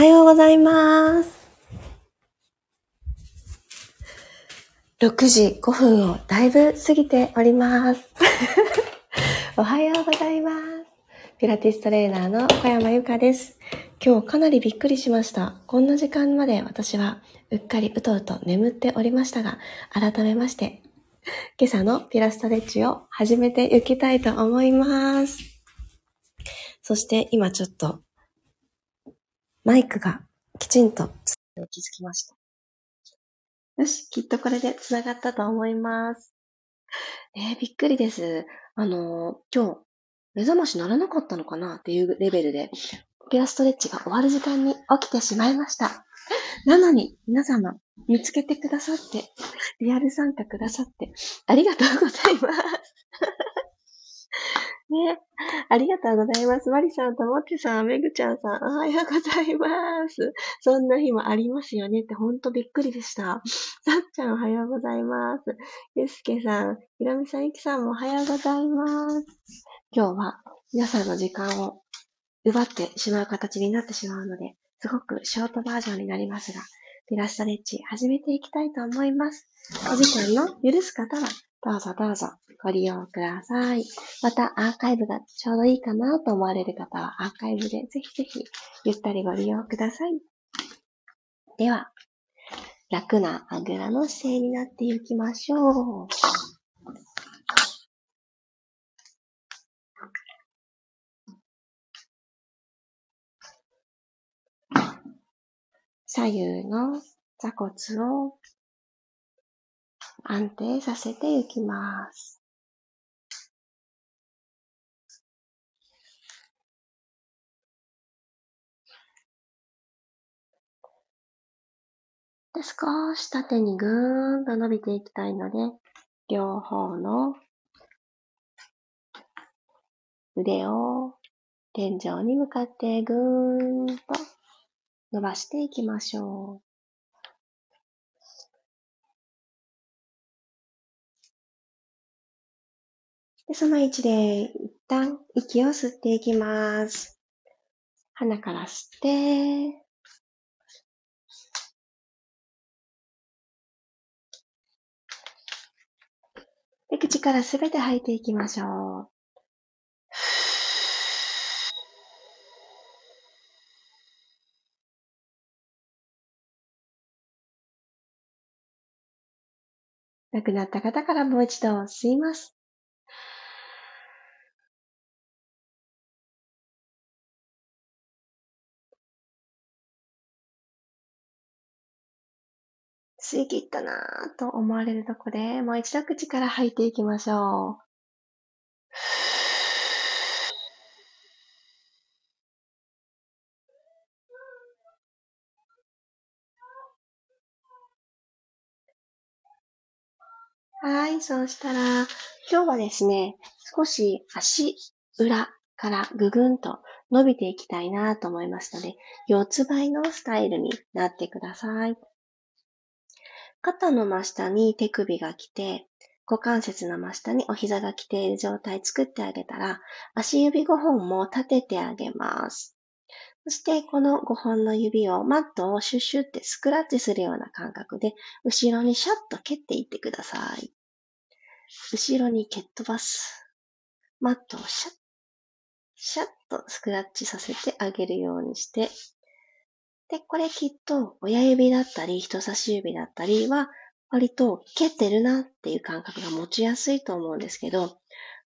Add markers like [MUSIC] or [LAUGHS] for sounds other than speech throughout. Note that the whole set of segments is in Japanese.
はようございます。6時5分をだいぶ過ぎております。[LAUGHS] おはようございます。ピラティストレーナーの小山由かです。今日かなりびっくりしました。こんな時間まで私はうっかりうとうと眠っておりましたが、改めまして、今朝のピラストレッチを始めていきたいと思います。そして今ちょっとマイクがきちんと気づきました。よし、きっとこれで繋がったと思います。えー、びっくりです。あのー、今日、目覚ましならなかったのかなっていうレベルで、ピラストレッチが終わる時間に起きてしまいました。なのに、皆様、見つけてくださって、リアル参加くださって、ありがとうございます。ね。ありがとうございます。マリさんとモッチさん、メグちゃんさん、おはようございます。そんな日もありますよねってほんとびっくりでした。さっちゃんおはようございます。ゆすけさん、ひろみさん、ゆきさんもおはようございます。今日は皆さんの時間を奪ってしまう形になってしまうので、すごくショートバージョンになりますが、ピラストレッチ始めていきたいと思います。お時間の許す方はどうぞどうぞご利用ください。またアーカイブがちょうどいいかなと思われる方はアーカイブでぜひぜひゆったりご利用ください。では、楽なあぐらの姿勢になっていきましょう。左右の座骨を安定させていきます。で少し縦にぐーんと伸びていきたいので、両方の腕を天井に向かってぐーんと伸ばしていきましょう。でその位置で一旦息を吸っていきます。鼻から吸って、で口からすべて吐いていきましょう。亡くなった方からもう一度吸います。吸い切ったなぁと思われるとこで、もう一度口から吐いていきましょう。はい、そうしたら、今日はですね、少し足裏からぐぐんと伸びていきたいなと思いますので、四つ倍のスタイルになってください。肩の真下に手首が来て、股関節の真下にお膝が来ている状態作ってあげたら、足指5本も立ててあげます。そして、この5本の指をマットをシュッシュってスクラッチするような感覚で、後ろにシャッと蹴っていってください。後ろに蹴っ飛ばす。マットをシャッ、シャッとスクラッチさせてあげるようにして、で、これきっと親指だったり人差し指だったりは割と蹴ってるなっていう感覚が持ちやすいと思うんですけど、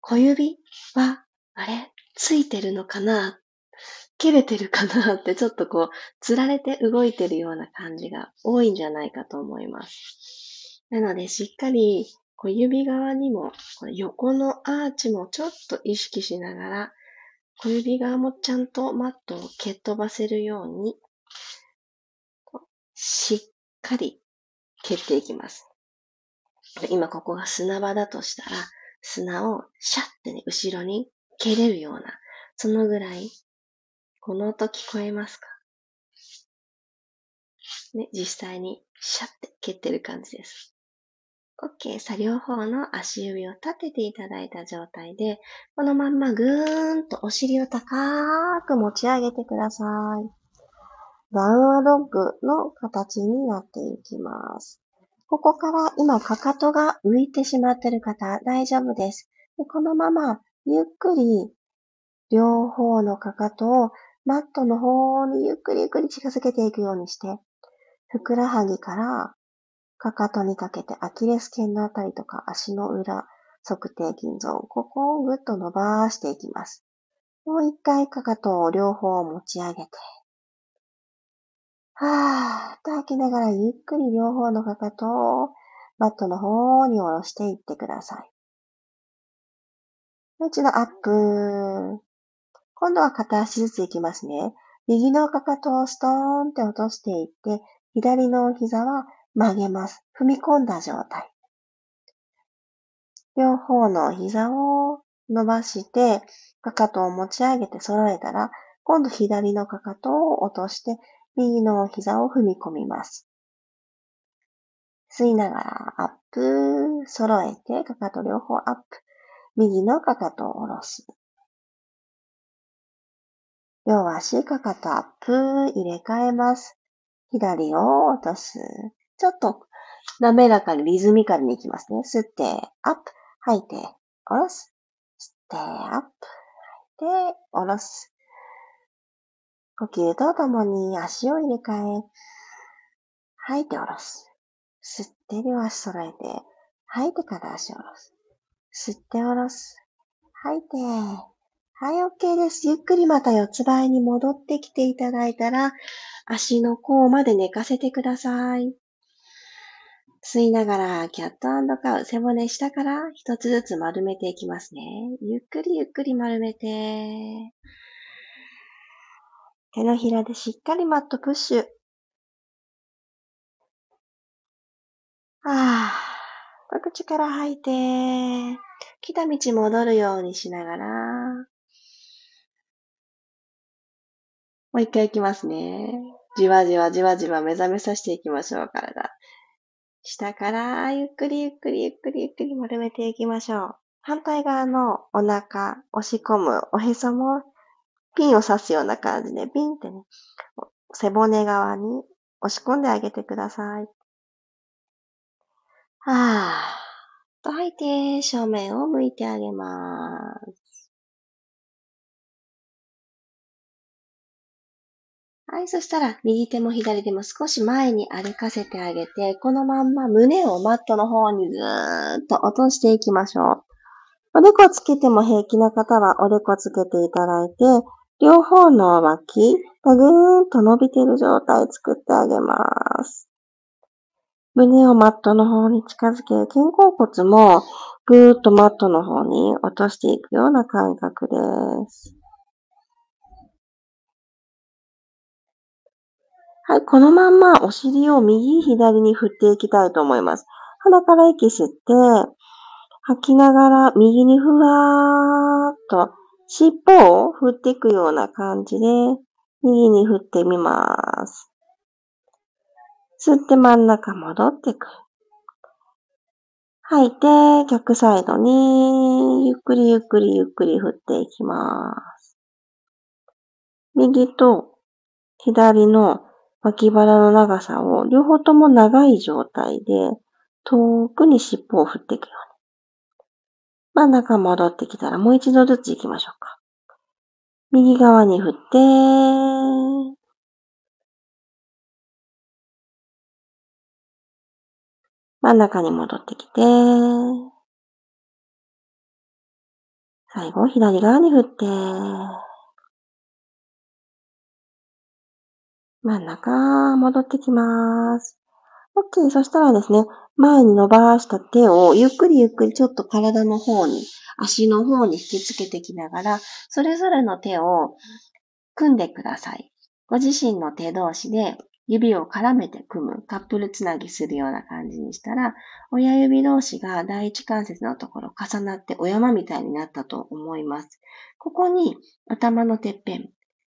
小指は、あれついてるのかな？蹴れてるかなってちょっとこう、つられて動いてるような感じが多いんじゃないかと思います。なので、しっかり小指側にも、この横のアーチもちょっと意識しながら、小指側もちゃんとマットを蹴っ飛ばせるようにしっかり蹴っていきます。今ここが砂場だとしたら、砂をシャッてね、後ろに蹴れるような、そのぐらい、この音聞こえますか？ね、実際にシャッて蹴ってる感じです。OK。さあ、両方の足指を立てていただいた状態で、このまんまぐーんとお尻を高く持ち上げてください。ダウンアドッグの形になっていきます。ここから今、かかとが浮いてしまっている方、大丈夫です。でこのまま、ゆっくり、両方のかかとをマットの方にゆっくりゆっくり近づけていくようにして、ふくらはぎからかかとにかけてアキレス腱のあたりとか足の裏、測定筋ゾーン、ここをぐっと伸ばしていきます。もう一回かかとを両方持ち上げて、はーっと吐きながらゆっくり両方のかかとをマットの方に下ろしていってください。もう一度アップ。今度は片足ずついきますね。右のかかとをストーンって落としていって、左の膝は曲げます。踏み込んだ状態。両方の膝を伸ばして、かかとを持ち上げて揃えたら、今度左のかかとを落として、右の膝を踏み込みます。吸いながらアップ、揃えて、かかと両方アップ。右のかかとを下ろす。両足かかとアップ、入れ替えます。左を落とす。ちょっと滑らかにリズミカルにいきますね。吸って、アップ、吐いて、下ろす。吸って、アップ、吐いて、下ろす。呼吸とともに足を入れ替え、吐いて下ろす。吸って両足揃えて、吐いて片足下ろす。吸って下ろす。吐いて。はい、OK です。ゆっくりまた四つ倍に戻ってきていただいたら、足の甲まで寝かせてください。吸いながら、キャットカウ、背骨下から一つずつ丸めていきますね。ゆっくりゆっくり丸めて。手のひらでしっかりマットプッシュ。ああ、口から吐いて、来た道戻るようにしながら、もう一回いきますね。じわじわじわじわ目覚めさせていきましょう、体。下からゆっくりゆっくりゆっくりゆっくり丸めていきましょう。反対側のお腹、押し込むおへそもピンを刺すような感じでピンってね、背骨側に押し込んであげてください。はぁ。と吐いて正面を向いてあげます。はい、そしたら右手も左手も少し前に歩かせてあげて、このまんま胸をマットの方にずーっと落としていきましょう。おでこつけても平気な方はおでこつけていただいて、両方の脇がぐーんと伸びている状態作ってあげます。胸をマットの方に近づけ、肩甲骨もぐーっとマットの方に落としていくような感覚です。はい、このまんまお尻を右左に振っていきたいと思います。鼻から息吸って、吐きながら右にふわーっと尻尾を振っていくような感じで右に振ってみます。吸って真ん中戻ってくる。吐いて、逆サイドに、ゆっくりゆっくりゆっくり振っていきます。右と左の脇腹の長さを両方とも長い状態で遠くに尻尾を振っていくように。真ん中戻ってきたらもう一度ずつ行きましょうか。右側に振って、真ん中に戻ってきて、最後左側に振って、真ん中戻ってきます。OK。そしたらですね、前に伸ばした手をゆっくりゆっくりちょっと体の方に、足の方に引きつけてきながら、それぞれの手を組んでください。ご自身の手同士で指を絡めて組む、カップルつなぎするような感じにしたら、親指同士が第一関節のところ重なってお山みたいになったと思います。ここに頭のてっぺん、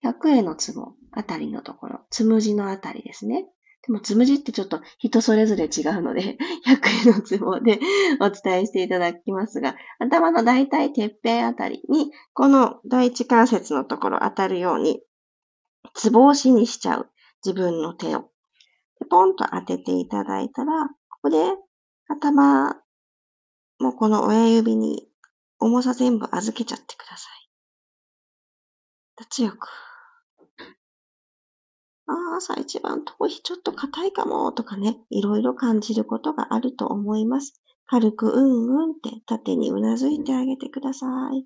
100円のツボあたりのところ、つむじのあたりですね。でも、つむじってちょっと人それぞれ違うので、[LAUGHS] 100円のツボで [LAUGHS] お伝えしていただきますが、頭の大体てっぺんあたりに、この第一関節のところ当たるように、つぼ押しにしちゃう。自分の手を。ポンと当てていただいたら、ここで頭もうこの親指に重さ全部預けちゃってください。強く。あ、朝一番頭皮ちょっと硬いかもとかね、いろいろ感じることがあると思います。軽くうんうんって縦にうなずいてあげてください。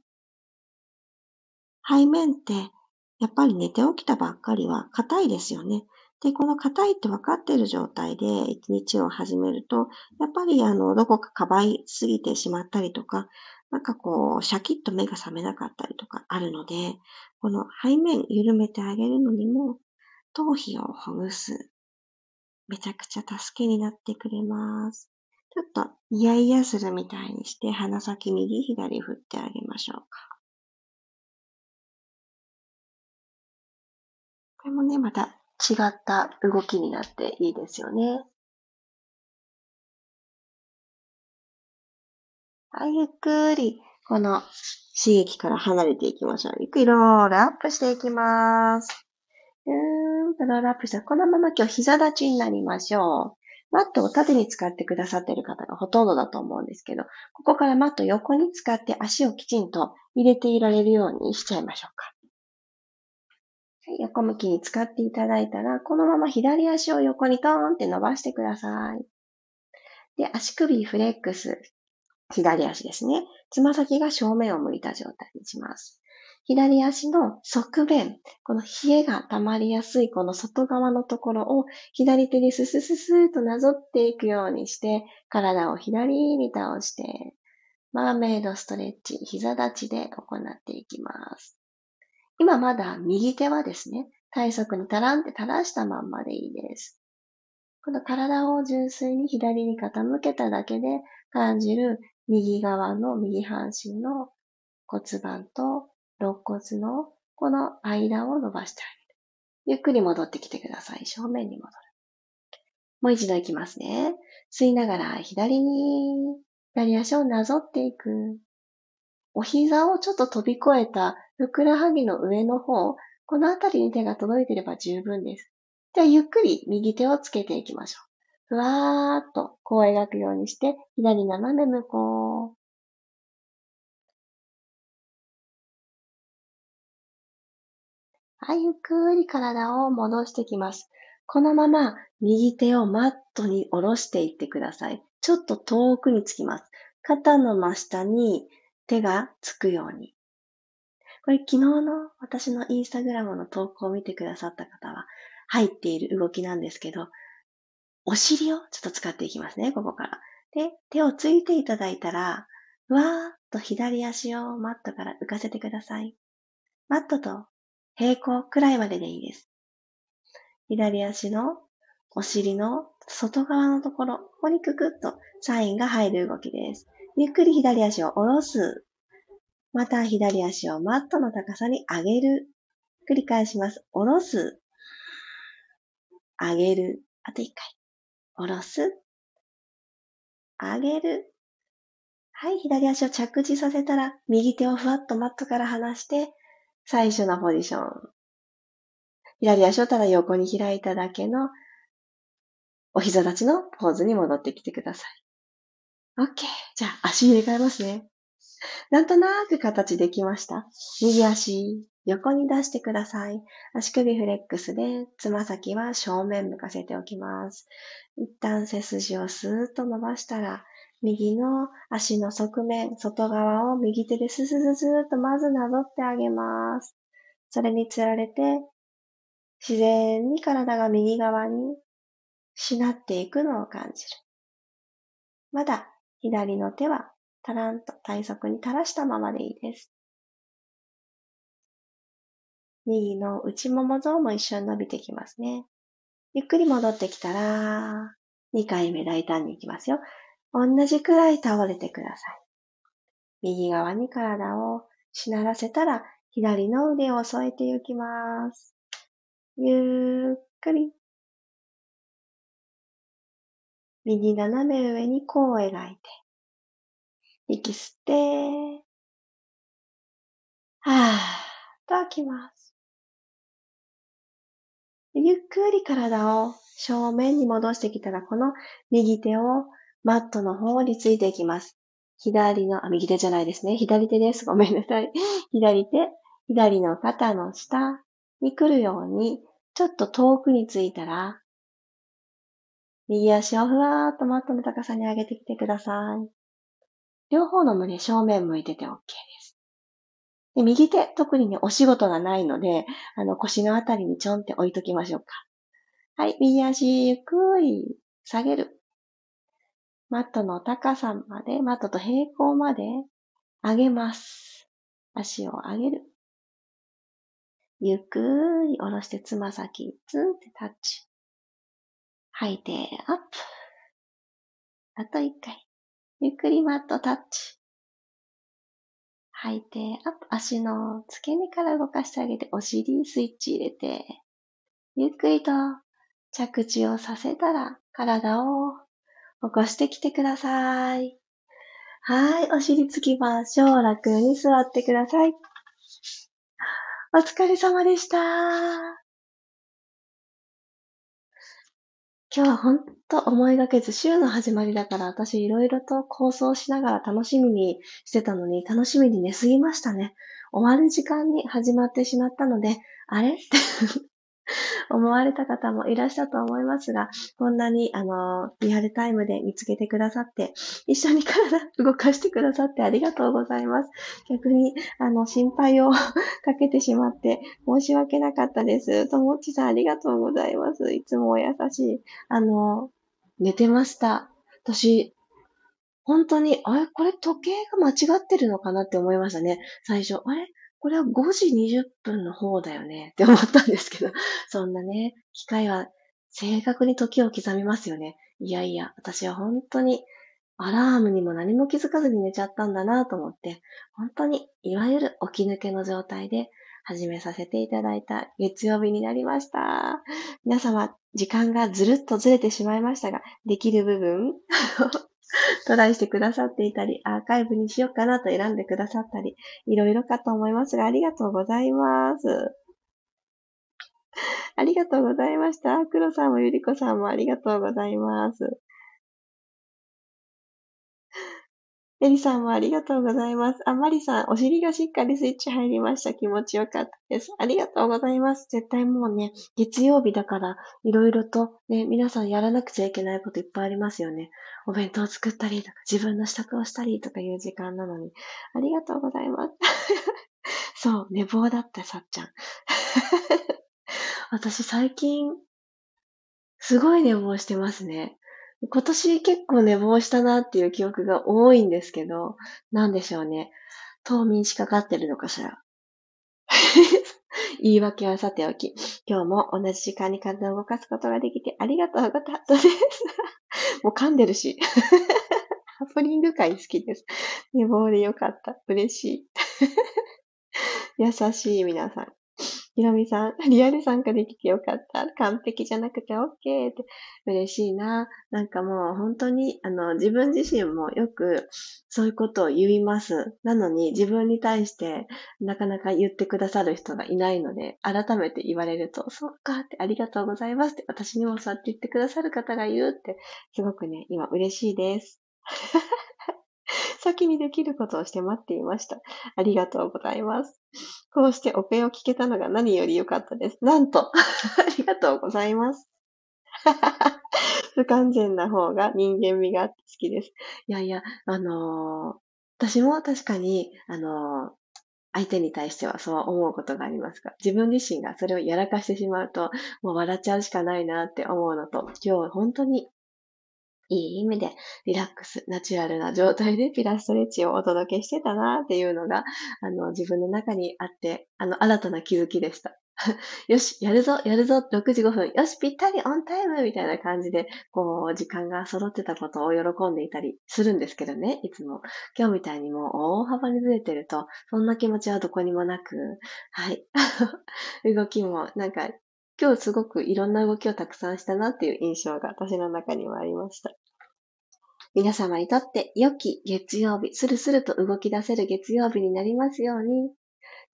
背面ってやっぱり寝て起きたばっかりは硬いですよね。で、この硬いって分かっている状態で一日を始めると、やっぱりあの、どこかかばいすぎてしまったりとか、なんかこう、シャキッと目が覚めなかったりとかあるので、この背面緩めてあげるのにも、頭皮をほぐす。めちゃくちゃ助けになってくれます。ちょっと、イヤイヤするみたいにして、鼻先右左振ってあげましょうか。これもね、また違った動きになっていいですよね。はい、ゆっくり、この刺激から離れていきましょう。ゆっくりロールアップしていきます。うーんとロールアップした。このまま今日膝立ちになりましょう。マットを縦に使ってくださっている方がほとんどだと思うんですけど、ここからマット横に使って足をきちんと入れていられるようにしちゃいましょうか。横向きに使っていただいたら、このまま左足を横にトーンって伸ばしてください。で、足首フレックス。左足ですね。つま先が正面を向いた状態にします。左足の側面、この冷えが溜まりやすいこの外側のところを左手にススススーとなぞっていくようにして、体を左に倒して、マーメイドストレッチ、膝立ちで行っていきます。今まだ右手はですね、体側にタランって垂らしたまんまでいいです。この体を純粋に左に傾けただけで感じる右側の右半身の骨盤と肋骨のこの間を伸ばしてあげる。ゆっくり戻ってきてください。正面に戻る。もう一度いきますね。吸いながら左に左足をなぞっていく。お膝をちょっと飛び越えたふくらはぎの上の方、このあたりに手が届いていれば十分です。じゃあゆっくり右手をつけていきましょう。ふわーっとこう描くようにして、左斜め向こう。はい、ゆっくり体を戻してきます。このまま右手をマットに下ろしていってください。ちょっと遠くにつきます。肩の真下に手がつくように。これ昨日の私のインスタグラムの投稿を見てくださった方は入っている動きなんですけど、お尻をちょっと使っていきますね、ここから。で、手をついていただいたら、わーっと左足をマットから浮かせてください。マットと平行くらいまででいいです。左足のお尻の外側のところ、ここにククッとサインが入る動きです。ゆっくり左足を下ろす。また左足をマットの高さに上げる。繰り返します。下ろす。上げる。あと一回。下ろす。上げる。はい、左足を着地させたら、右手をふわっとマットから離して、最初のポジション。左足をただ横に開いただけの、お膝立ちのポーズに戻ってきてください。OK。じゃあ、足入れ替えますね。なんとなく形できました。右足、横に出してください。足首フレックスで、つま先は正面向かせておきます。一旦背筋をスーッと伸ばしたら、右の足の側面、外側を右手でススススーッとまずなぞってあげます。それにつられて、自然に体が右側にしなっていくのを感じる。まだ左の手はたらんと体側に垂らしたままでいいです。右の内もも像も一緒に伸びてきますね。ゆっくり戻ってきたら、2回目大胆に行きますよ。同じくらい倒れてください。右側に体をしならせたら、左の腕を添えていきます。ゆっくり。右斜め上に弧を描いて。息吸って、はぁ、と吐きます。ゆっくり体を正面に戻してきたら、この右手をマットの方についていきます。左の、あ、右手じゃないですね。左手です。ごめんなさい。[LAUGHS] 左手、左の肩の下に来るように、ちょっと遠くについたら、右足をふわーっとマットの高さに上げてきてください。両方の胸正面向いてて OK です。で右手、特にね、お仕事がないので、あの、腰のあたりにちょんって置いときましょうか。はい、右足ゆっくり下げる。マットの高さまで、マットと平行まで上げます。足を上げる。ゆっくり下ろしてつま先、ツンってタッチ。吐いて、アップ。あと一回。ゆっくりマットタッチ。吐いて、アップ。足の付け根から動かしてあげて、お尻スイッチ入れて、ゆっくりと着地をさせたら、体を起こしてきてください。はい、お尻つきましょう。楽に座ってください。お疲れ様でした。今日はほんと思いがけず週の始まりだから私いろいろと構想しながら楽しみにしてたのに楽しみに寝すぎましたね。終わる時間に始まってしまったので、あれ？って [LAUGHS] 思われた方もいらっしゃると思いますが、こんなに、あの、リアルタイムで見つけてくださって、一緒に体動かしてくださってありがとうございます。逆に、あの、心配を [LAUGHS] かけてしまって申し訳なかったです。ともっちさんありがとうございます。いつもお優しい。あの、寝てました。私、本当に、あれこれ時計が間違ってるのかなって思いましたね。最初。あれ？これは5時20分の方だよね [LAUGHS] って思ったんですけど、そんなね、機械は正確に時を刻みますよね。いやいや、私は本当にアラームにも何も気づかずに寝ちゃったんだなと思って、本当にいわゆる起き抜けの状態で始めさせていただいた月曜日になりました。皆様、時間がずるっとずれてしまいましたが、できる部分？[LAUGHS] トライしてくださっていたり、アーカイブにしようかなと選んでくださったり、いろいろかと思いますが、ありがとうございます。ありがとうございました。黒さんもゆりこさんもありがとうございます。エリさんもありがとうございます。あ、マリさん、お尻がしっかりスイッチ入りました。気持ちよかったです。ありがとうございます。絶対もうね、月曜日だから、いろいろとね、皆さんやらなくちゃいけないこといっぱいありますよね。お弁当作ったりとか、自分の支度をしたりとかいう時間なのに。ありがとうございます。[LAUGHS] そう、寝坊だった、さっちゃん。[LAUGHS] 私最近、すごい寝坊してますね。今年結構寝坊したなっていう記憶が多いんですけど、なんでしょうね。冬眠しかかってるのかしら。[LAUGHS] 言い訳はさておき、今日も同じ時間に体を動かすことができてありがとうございます。[LAUGHS] もう噛んでるし。ハプニング会好きです。寝坊でよかった。嬉しい。[LAUGHS] 優しい皆さん。ひろみさん、リアル参加できてよかった。完璧じゃなくて OK って嬉しいな。なんかもう本当に、あの、自分自身もよくそういうことを言います。なのに自分に対してなかなか言ってくださる人がいないので、改めて言われると、そっかってありがとうございますって私にもそうやって言ってくださる方が言うって、すごくね、今嬉しいです。先にできることをして待っていました。ありがとうございます。こうしてオペを聞けたのが何より良かったです。なんと、[LAUGHS] ありがとうございます。[LAUGHS] 不完全な方が人間味があって好きです。いやいや、あのー、私も確かに、あのー、相手に対してはそう思うことがありますが、自分自身がそれをやらかしてしまうと、もう笑っちゃうしかないなって思うのと、今日本当にいい意味でリラックス、ナチュラルな状態でピラストレッチをお届けしてたなっていうのが、あの、自分の中にあって、あの、新たな気づきでした。[LAUGHS] よし、やるぞ、やるぞ、6時5分、よし、ぴったりオンタイムみたいな感じで、こう、時間が揃ってたことを喜んでいたりするんですけどね、いつも。今日みたいにもう大幅にずれてると、そんな気持ちはどこにもなく、はい。[LAUGHS] 動きも、なんか、今日すごくいろんな動きをたくさんしたなっていう印象が私の中にはありました。皆様にとって良き月曜日、スルスルと動き出せる月曜日になりますように。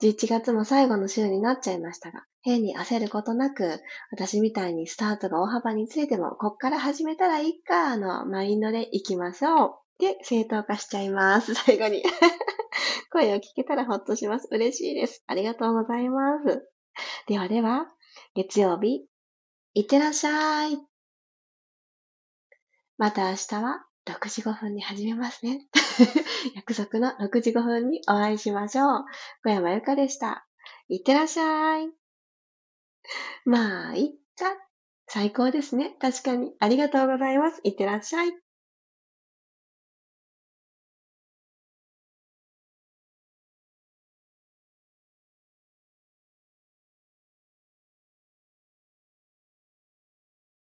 11月も最後の週になっちゃいましたが、変に焦ることなく、私みたいにスタートが大幅についても、こっから始めたらいいか、のマインドで行きましょう。で、正当化しちゃいます。[LAUGHS] 最後に。[LAUGHS] 声を聞けたらほっとします。嬉しいです。ありがとうございます。ではでは、月曜日、いってらっしゃい。また明日は6時5分に始めますね。[LAUGHS] 約束の6時5分にお会いしましょう。小山由かでした。いってらっしゃい。まあ、いっか。最高ですね。確かに。ありがとうございます。いってらっしゃい。